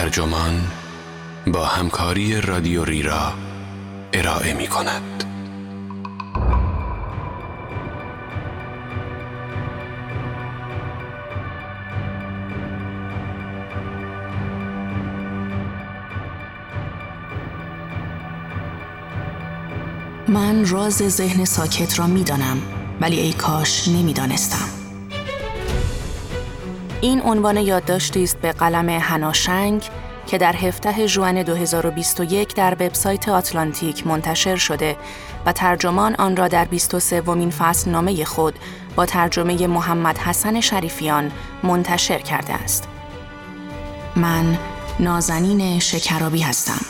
ترجمان با همکاری رادیو ریرا ارائه می کند. من راز ذهن ساکت را می دانم ولی ای کاش نمی دانستم. این عنوان یادداشتی است به قلم هناشنگ که در 17 ژوئن 2021 در وبسایت آتلانتیک منتشر شده و ترجمان آن را در 23 ومین فصل نامه خود با ترجمه محمد حسن شریفیان منتشر کرده است. من نازنین شکرابی هستم.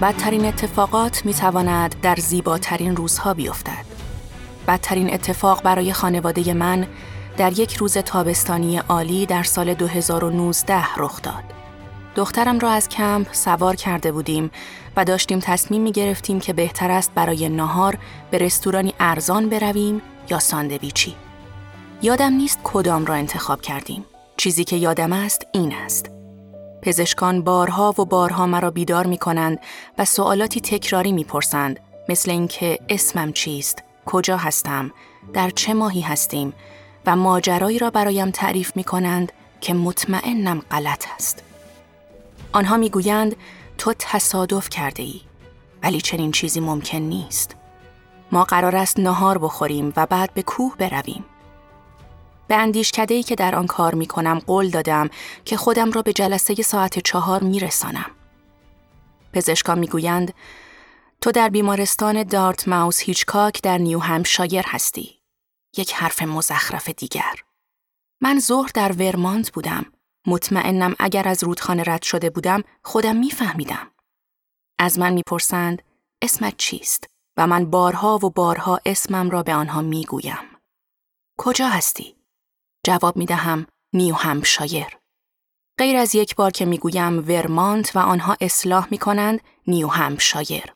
بدترین اتفاقات می تواند در زیباترین روزها بیفتد. بدترین اتفاق برای خانواده من در یک روز تابستانی عالی در سال 2019 رخ داد. دخترم را از کمپ سوار کرده بودیم و داشتیم تصمیم می گرفتیم که بهتر است برای ناهار به رستورانی ارزان برویم یا ساندویچی. یادم نیست کدام را انتخاب کردیم. چیزی که یادم است این است. پزشکان بارها و بارها مرا بیدار می کنند و سوالاتی تکراری می پرسند مثل اینکه اسمم چیست، کجا هستم، در چه ماهی هستیم و ماجرایی را برایم تعریف می کنند که مطمئنم غلط است. آنها می گویند تو تصادف کرده ای ولی چنین چیزی ممکن نیست. ما قرار است نهار بخوریم و بعد به کوه برویم. به اندیشکده ای که در آن کار می کنم قول دادم که خودم را به جلسه ساعت چهار می رسانم. پزشکان می گویند تو در بیمارستان دارت ماوس هیچکاک در نیو همشایر هستی. یک حرف مزخرف دیگر. من ظهر در ورمانت بودم. مطمئنم اگر از رودخانه رد شده بودم خودم میفهمیدم. از من می‌پرسند اسمت چیست؟ و من بارها و بارها اسمم را به آنها می‌گویم. کجا هستی؟ جواب می دهم نیو همشایر. غیر از یک بار که می گویم ورمانت و آنها اصلاح می کنند نیو همشایر.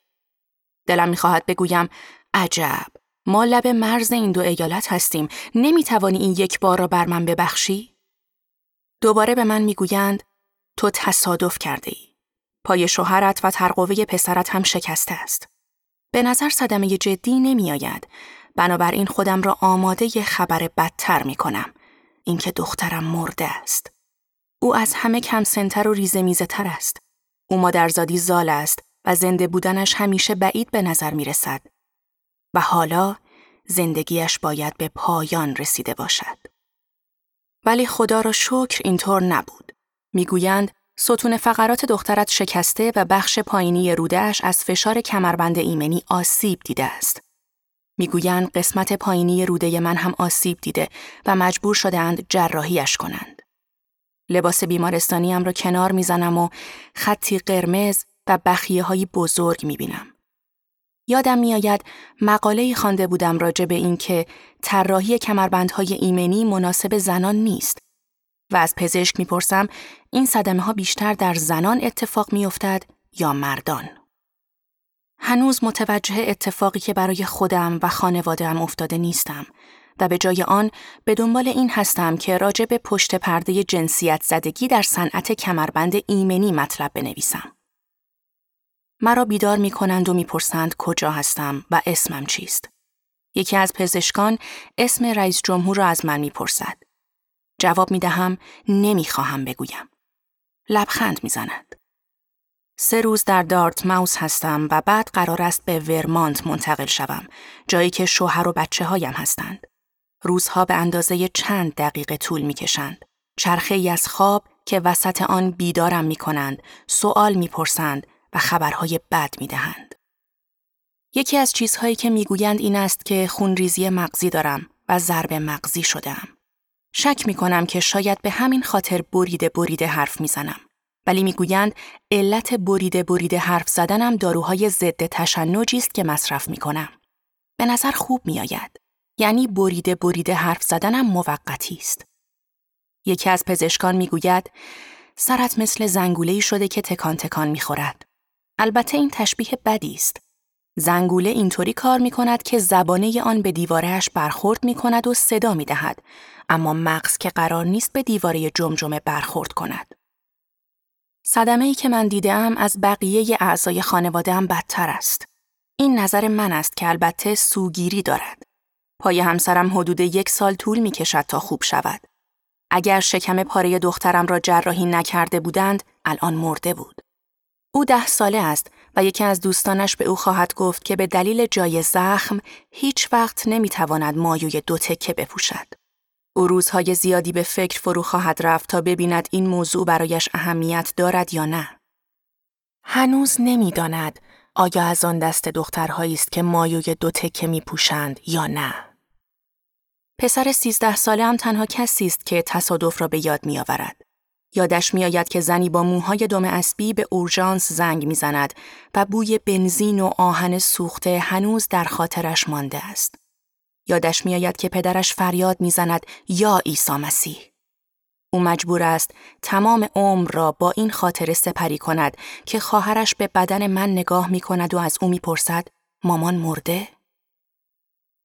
دلم می خواهد بگویم عجب ما لب مرز این دو ایالت هستیم نمی توانی این یک بار را بر من ببخشی؟ دوباره به من می گویند تو تصادف کرده ای. پای شوهرت و ترقوه پسرت هم شکسته است. به نظر صدمه جدی نمی آید. بنابراین خودم را آماده ی خبر بدتر می کنم. اینکه دخترم مرده است. او از همه کم سنتر و ریزه میزه تر است. او مادرزادی زال است و زنده بودنش همیشه بعید به نظر می رسد. و حالا زندگیش باید به پایان رسیده باشد. ولی خدا را شکر اینطور نبود. می‌گویند ستون فقرات دخترت شکسته و بخش پایینی رودهش از فشار کمربند ایمنی آسیب دیده است. می‌گویند قسمت پایینی روده من هم آسیب دیده و مجبور شدهاند جراحیش کنند. لباس بیمارستانیم را کنار می‌زنم و خطی قرمز و بخیه های بزرگ می‌بینم. یادم میآید مقاله خوانده بودم راجع به اینکه طراحی کمربندهای ایمنی مناسب زنان نیست و از پزشک می‌پرسم این صدمه ها بیشتر در زنان اتفاق میافتد یا مردان. هنوز متوجه اتفاقی که برای خودم و خانوادهام افتاده نیستم و به جای آن به دنبال این هستم که راجع به پشت پرده جنسیت زدگی در صنعت کمربند ایمنی مطلب بنویسم. مرا بیدار می کنند و می‌پرسند کجا هستم و اسمم چیست. یکی از پزشکان اسم رئیس جمهور را از من می‌پرسد. جواب می دهم نمی‌خواهم بگویم. لبخند می‌زند. سه روز در دارت ماوس هستم و بعد قرار است به ورمانت منتقل شوم جایی که شوهر و بچه هایم هستند. روزها به اندازه چند دقیقه طول می کشند. چرخه ای از خواب که وسط آن بیدارم می کنند، سوال می پرسند و خبرهای بد می دهند. یکی از چیزهایی که می‌گویند این است که خونریزی مغزی دارم و ضرب مغزی شدم. شک می کنم که شاید به همین خاطر بریده بریده حرف می‌زنم. ولی می‌گویند علت بریده بریده حرف زدنم داروهای ضد تشنجی است که مصرف می کنم. به نظر خوب می آید. یعنی بریده بریده حرف زدنم موقتی است. یکی از پزشکان می‌گوید سرت مثل زنگوله‌ای شده که تکان تکان می‌خورد. البته این تشبیه بدی است. زنگوله اینطوری کار می کند که زبانه آن به دیوارش برخورد می کند و صدا می دهد. اما مغز که قرار نیست به دیواره جمجمه برخورد کند. صدمه ای که من دیدم از بقیه اعضای خانواده بدتر است. این نظر من است که البته سوگیری دارد. پای همسرم حدود یک سال طول می کشد تا خوب شود. اگر شکم پاره دخترم را جراحی نکرده بودند، الان مرده بود. او ده ساله است و یکی از دوستانش به او خواهد گفت که به دلیل جای زخم هیچ وقت نمی‌تواند مایوی دو تکه بپوشد. او روزهای زیادی به فکر فرو خواهد رفت تا ببیند این موضوع برایش اهمیت دارد یا نه. هنوز نمی‌داند آیا از آن دست دخترهایی است که مایوی دو تکه می پوشند یا نه. پسر سیزده ساله هم تنها کسی است که تصادف را به یاد می آورد. یادش میآید که زنی با موهای دم اسبی به اورژانس زنگ می‌زند و بوی بنزین و آهن سوخته هنوز در خاطرش مانده است. یادش میآید که پدرش فریاد می‌زند یا عیسی مسیح. او مجبور است تمام عمر را با این خاطره سپری کند که خواهرش به بدن من نگاه می کند و از او می‌پرسد مامان مرده؟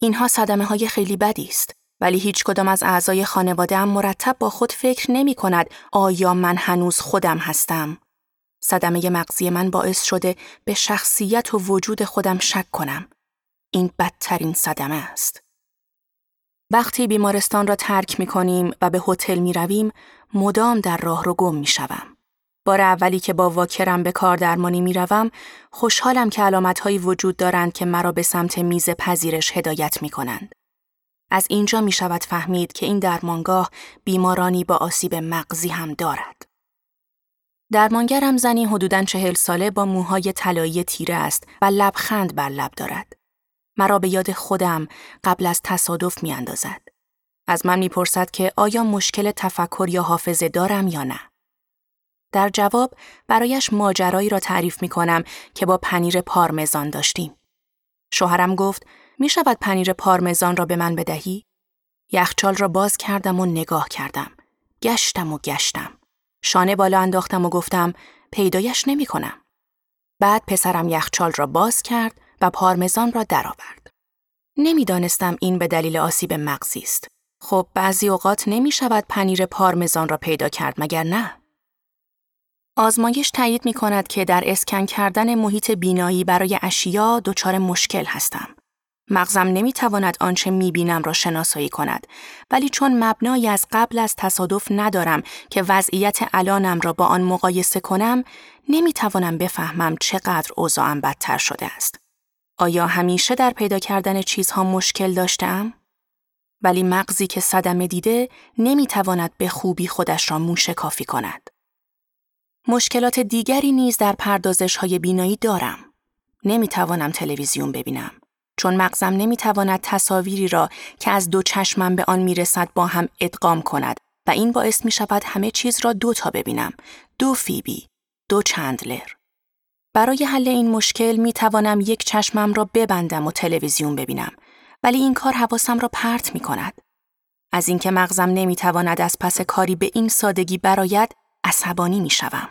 اینها صدمه های خیلی بدی است. ولی هیچ کدام از اعضای خانواده هم مرتب با خود فکر نمی کند آیا من هنوز خودم هستم. صدمه مغزی من باعث شده به شخصیت و وجود خودم شک کنم. این بدترین صدمه است. وقتی بیمارستان را ترک می کنیم و به هتل می رویم، مدام در راه رو گم می شوم. بار اولی که با واکرم به کار درمانی می روم، خوشحالم که علامتهایی وجود دارند که مرا به سمت میز پذیرش هدایت می کنند. از اینجا می شود فهمید که این درمانگاه بیمارانی با آسیب مغزی هم دارد. درمانگرم زنی حدوداً چهل ساله با موهای طلایی تیره است و لبخند بر لب دارد. مرا به یاد خودم قبل از تصادف می اندازد. از من می‌پرسد که آیا مشکل تفکر یا حافظه دارم یا نه. در جواب برایش ماجرایی را تعریف می کنم که با پنیر پارمزان داشتیم. شوهرم گفت می شود پنیر پارمزان را به من بدهی؟ یخچال را باز کردم و نگاه کردم. گشتم و گشتم. شانه بالا انداختم و گفتم پیدایش نمی کنم. بعد پسرم یخچال را باز کرد و پارمزان را درآورد. نمی‌دانستم این به دلیل آسیب مغزی است. خب بعضی اوقات نمی شود پنیر پارمزان را پیدا کرد مگر نه؟ آزمایش تایید می کند که در اسکن کردن محیط بینایی برای اشیا دچار مشکل هستم. مغزم نمی‌تواند آنچه می‌بینم را شناسایی کند ولی چون مبنایی از قبل از تصادف ندارم که وضعیت الانم را با آن مقایسه کنم نمی‌توانم بفهمم چقدر اوضاعم بدتر شده است آیا همیشه در پیدا کردن چیزها مشکل داشتم؟ ولی مغزی که صدمه دیده نمی‌تواند به خوبی خودش را موشکافی کند. مشکلات دیگری نیز در پردازش های بینایی دارم. نمی‌توانم تلویزیون ببینم. چون مغزم نمی‌تواند تصاویری را که از دو چشمم به آن می‌رسد با هم ادغام کند و این باعث می شود همه چیز را دو تا ببینم. دو فیبی، دو چندلر. برای حل این مشکل می توانم یک چشمم را ببندم و تلویزیون ببینم ولی این کار حواسم را پرت می کند. از اینکه مغزم نمی تواند از پس کاری به این سادگی براید عصبانی می شوم.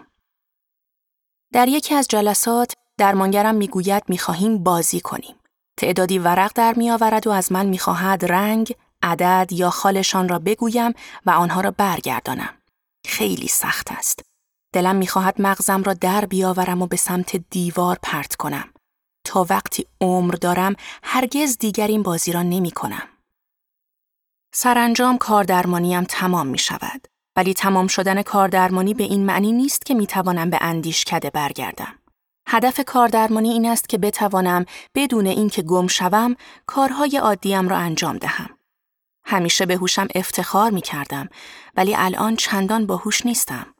در یکی از جلسات درمانگرم می‌گوید می‌خواهیم بازی کنیم. تعدادی ورق در می آورد و از من می خواهد رنگ، عدد یا خالشان را بگویم و آنها را برگردانم. خیلی سخت است. دلم می خواهد مغزم را در بیاورم و به سمت دیوار پرت کنم. تا وقتی عمر دارم هرگز دیگر این بازی را نمی کنم. سرانجام کاردرمانیم تمام می شود. ولی تمام شدن کاردرمانی به این معنی نیست که می توانم به کده برگردم. هدف کاردرمانی این است که بتوانم بدون اینکه گم شوم کارهای عادیم را انجام دهم. همیشه به هوشم افتخار می کردم ولی الان چندان باهوش نیستم.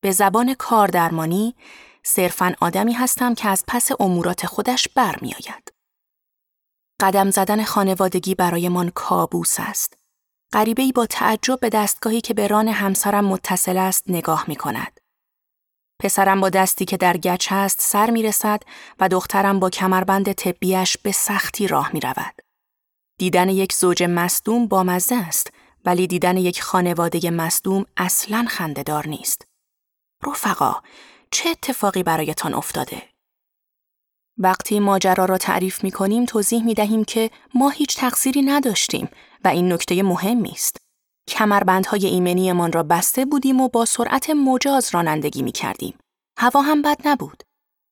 به زبان کاردرمانی صرفا آدمی هستم که از پس امورات خودش برمیآید. قدم زدن خانوادگی برایمان کابوس است. غریبه با تعجب به دستگاهی که به ران همسرم متصل است نگاه می کند. پسرم با دستی که در گچ است سر می رسد و دخترم با کمربند طبیش به سختی راه می رود. دیدن یک زوج مصدوم با مزه است ولی دیدن یک خانواده مصدوم اصلا خندهدار نیست. رفقا، چه اتفاقی برایتان افتاده؟ وقتی ماجرا را تعریف می کنیم توضیح می دهیم که ما هیچ تقصیری نداشتیم و این نکته مهمی است. کمربندهای ایمنیمان را بسته بودیم و با سرعت مجاز رانندگی می کردیم. هوا هم بد نبود.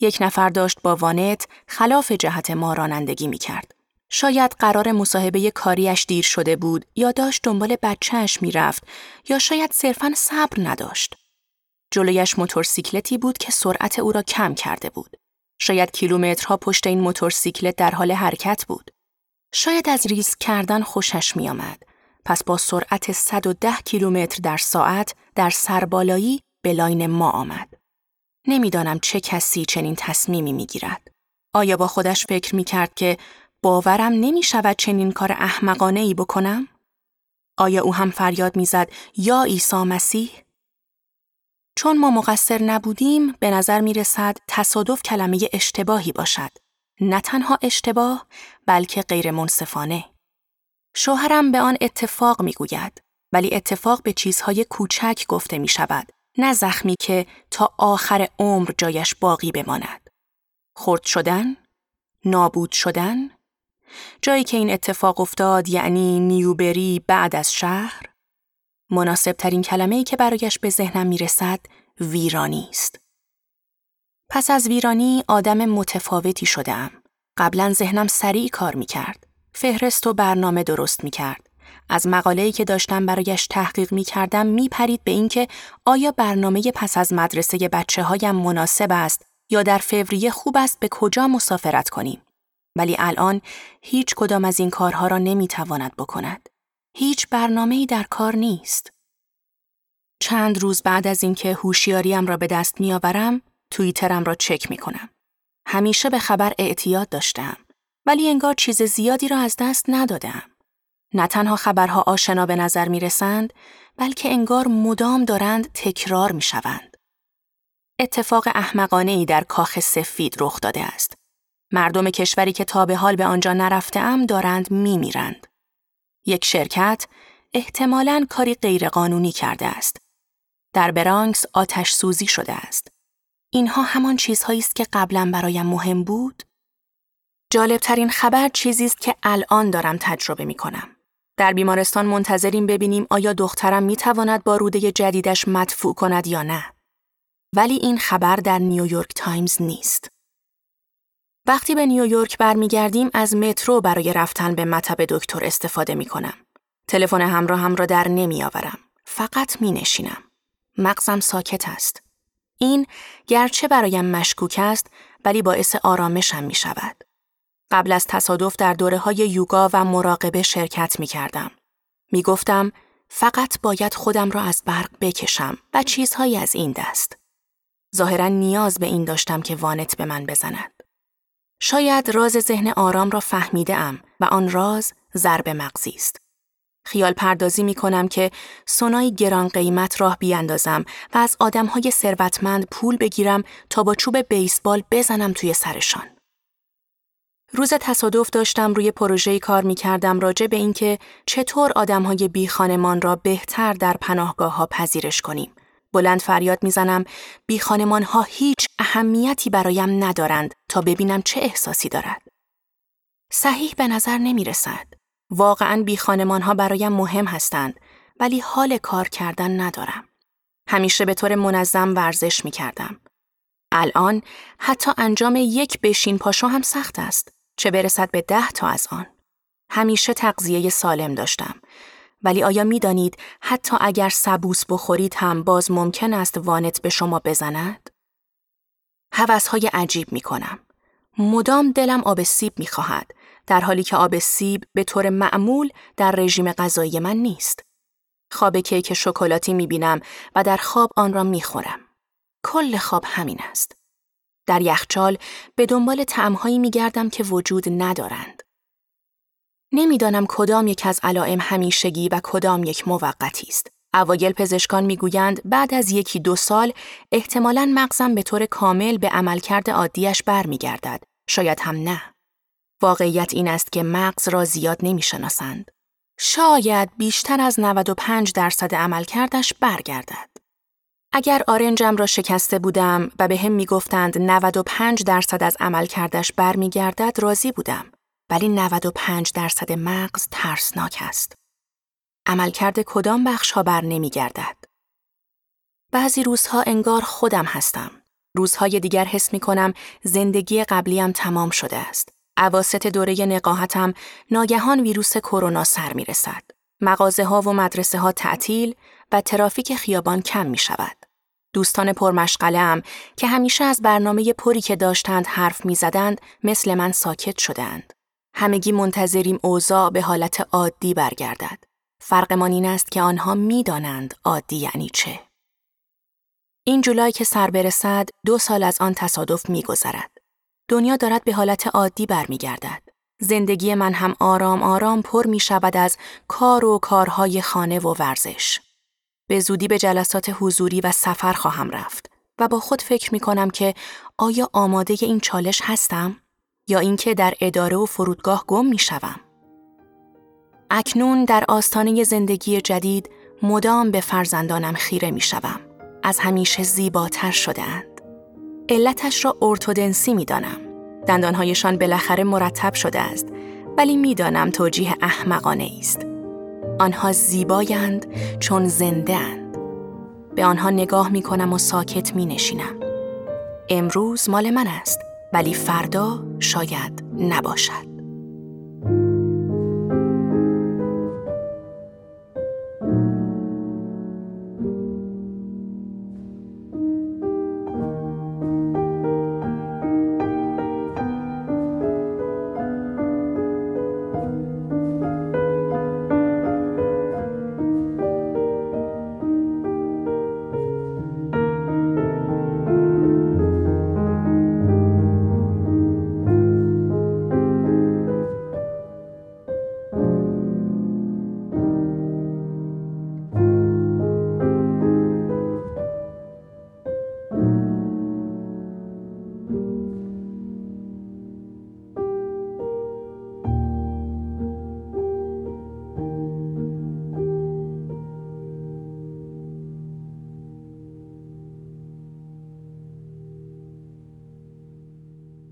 یک نفر داشت با وانت خلاف جهت ما رانندگی می کرد. شاید قرار مصاحبه کاریش دیر شده بود یا داشت دنبال بچهش می رفت یا شاید صرفا صبر نداشت. جلویش موتورسیکلتی بود که سرعت او را کم کرده بود. شاید کیلومترها پشت این موتورسیکلت در حال حرکت بود. شاید از ریسک کردن خوشش می آمد. پس با سرعت 110 کیلومتر در ساعت در سربالایی به لاین ما آمد. نمی‌دانم چه کسی چنین تصمیمی می گیرد. آیا با خودش فکر می کرد که باورم نمی شود چنین کار احمقانه ای بکنم؟ آیا او هم فریاد می‌زد یا عیسی مسیح؟ چون ما مقصر نبودیم به نظر می رسد تصادف کلمه اشتباهی باشد. نه تنها اشتباه بلکه غیر منصفانه. شوهرم به آن اتفاق می گوید ولی اتفاق به چیزهای کوچک گفته می شود نه زخمی که تا آخر عمر جایش باقی بماند. خرد شدن؟ نابود شدن؟ جایی که این اتفاق افتاد یعنی نیوبری بعد از شهر؟ مناسب ترین کلمه ای که برایش به ذهنم می رسد ویرانی است. پس از ویرانی آدم متفاوتی شدم. قبلا ذهنم سریع کار می کرد. فهرست و برنامه درست می کرد. از مقاله‌ای که داشتم برایش تحقیق می کردم می پرید به اینکه آیا برنامه پس از مدرسه بچه هایم مناسب است یا در فوریه خوب است به کجا مسافرت کنیم. ولی الان هیچ کدام از این کارها را نمی تواند بکند. هیچ برنامه‌ای در کار نیست. چند روز بعد از اینکه هوشیاریم را به دست میآورم، توییترم را چک می کنم. همیشه به خبر اعتیاد داشتم، ولی انگار چیز زیادی را از دست ندادم. نه تنها خبرها آشنا به نظر می رسند، بلکه انگار مدام دارند تکرار می شوند. اتفاق احمقانه ای در کاخ سفید رخ داده است. مردم کشوری که تا به حال به آنجا نرفته ام دارند می میرند. یک شرکت احتمالاً کاری غیرقانونی کرده است. در برانکس آتش سوزی شده است. اینها همان چیزهایی است که قبلا برایم مهم بود؟ جالبترین خبر چیزی است که الان دارم تجربه می کنم. در بیمارستان منتظریم ببینیم آیا دخترم می تواند با روده جدیدش مدفوع کند یا نه. ولی این خبر در نیویورک تایمز نیست. وقتی به نیویورک برمیگردیم از مترو برای رفتن به مطب دکتر استفاده می کنم. تلفن همراه هم را در نمی آورم. فقط می نشینم. مغزم ساکت است. این گرچه برایم مشکوک است ولی باعث آرامشم می شود. قبل از تصادف در دوره های یوگا و مراقبه شرکت می کردم. می گفتم فقط باید خودم را از برق بکشم و چیزهایی از این دست. ظاهرا نیاز به این داشتم که وانت به من بزند. شاید راز ذهن آرام را فهمیده ام و آن راز ضرب مغزی است. خیال پردازی می کنم که سونای گران قیمت راه بیاندازم و از آدمهای ثروتمند پول بگیرم تا با چوب بیسبال بزنم توی سرشان. روز تصادف داشتم روی پروژه کار می کردم راجع به اینکه چطور آدمهای بی خانمان را بهتر در پناهگاه ها پذیرش کنیم. بلند فریاد می‌زنم بی خانمان ها هیچ اهمیتی برایم ندارند تا ببینم چه احساسی دارد. صحیح به نظر نمی رسد. واقعا بی خانمان ها برایم مهم هستند ولی حال کار کردن ندارم. همیشه به طور منظم ورزش می کردم. الان حتی انجام یک بشین پاشو هم سخت است. چه برسد به ده تا از آن. همیشه تغذیه سالم داشتم. ولی آیا می دانید حتی اگر سبوس بخورید هم باز ممکن است وانت به شما بزند؟ های عجیب می کنم. مدام دلم آب سیب می خواهد. در حالی که آب سیب به طور معمول در رژیم غذایی من نیست. خواب کیک شکلاتی می بینم و در خواب آن را می خورم. کل خواب همین است. در یخچال به دنبال تعمهایی می گردم که وجود ندارند. نمی‌دانم کدام یک از علائم همیشگی و کدام یک موقتی است. اوایل پزشکان می‌گویند بعد از یکی دو سال احتمالاً مغزم به طور کامل به عملکرد عادیش برمیگردد. شاید هم نه. واقعیت این است که مغز را زیاد نمی‌شناسند. شاید بیشتر از 95 درصد عملکردش برگردد. اگر آرنجم را شکسته بودم و به هم می گفتند 95 درصد از عمل کردش برمیگردد راضی بودم. ولی 95 درصد مغز ترسناک است. عملکرد کدام بخش ها بر نمی گردد. بعضی روزها انگار خودم هستم. روزهای دیگر حس می کنم زندگی قبلیم تمام شده است. عواست دوره نقاهتم ناگهان ویروس کرونا سر می رسد. مغازه ها و مدرسه ها تعطیل و ترافیک خیابان کم می شود. دوستان پرمشغله هم که همیشه از برنامه پری که داشتند حرف می زدند مثل من ساکت شدند. همگی منتظریم اوضاع به حالت عادی برگردد. فرقمان این است که آنها می‌دانند عادی یعنی چه. این جولای که سر برسد دو سال از آن تصادف میگذرد. دنیا دارد به حالت عادی برمیگردد. زندگی من هم آرام آرام پر می شود از کار و کارهای خانه و ورزش. به زودی به جلسات حضوری و سفر خواهم رفت و با خود فکر می کنم که آیا آماده این چالش هستم؟ یا اینکه در اداره و فرودگاه گم می شوم. اکنون در آستانه زندگی جدید مدام به فرزندانم خیره می شوم. از همیشه زیباتر شده اند. علتش را ارتودنسی می دانم. دندانهایشان بالاخره مرتب شده است ولی می‌دانم توجیه احمقانه است. آنها زیبایند چون زنده اند. به آنها نگاه می کنم و ساکت می نشینم. امروز مال من است ولی فردا شاید نباشد.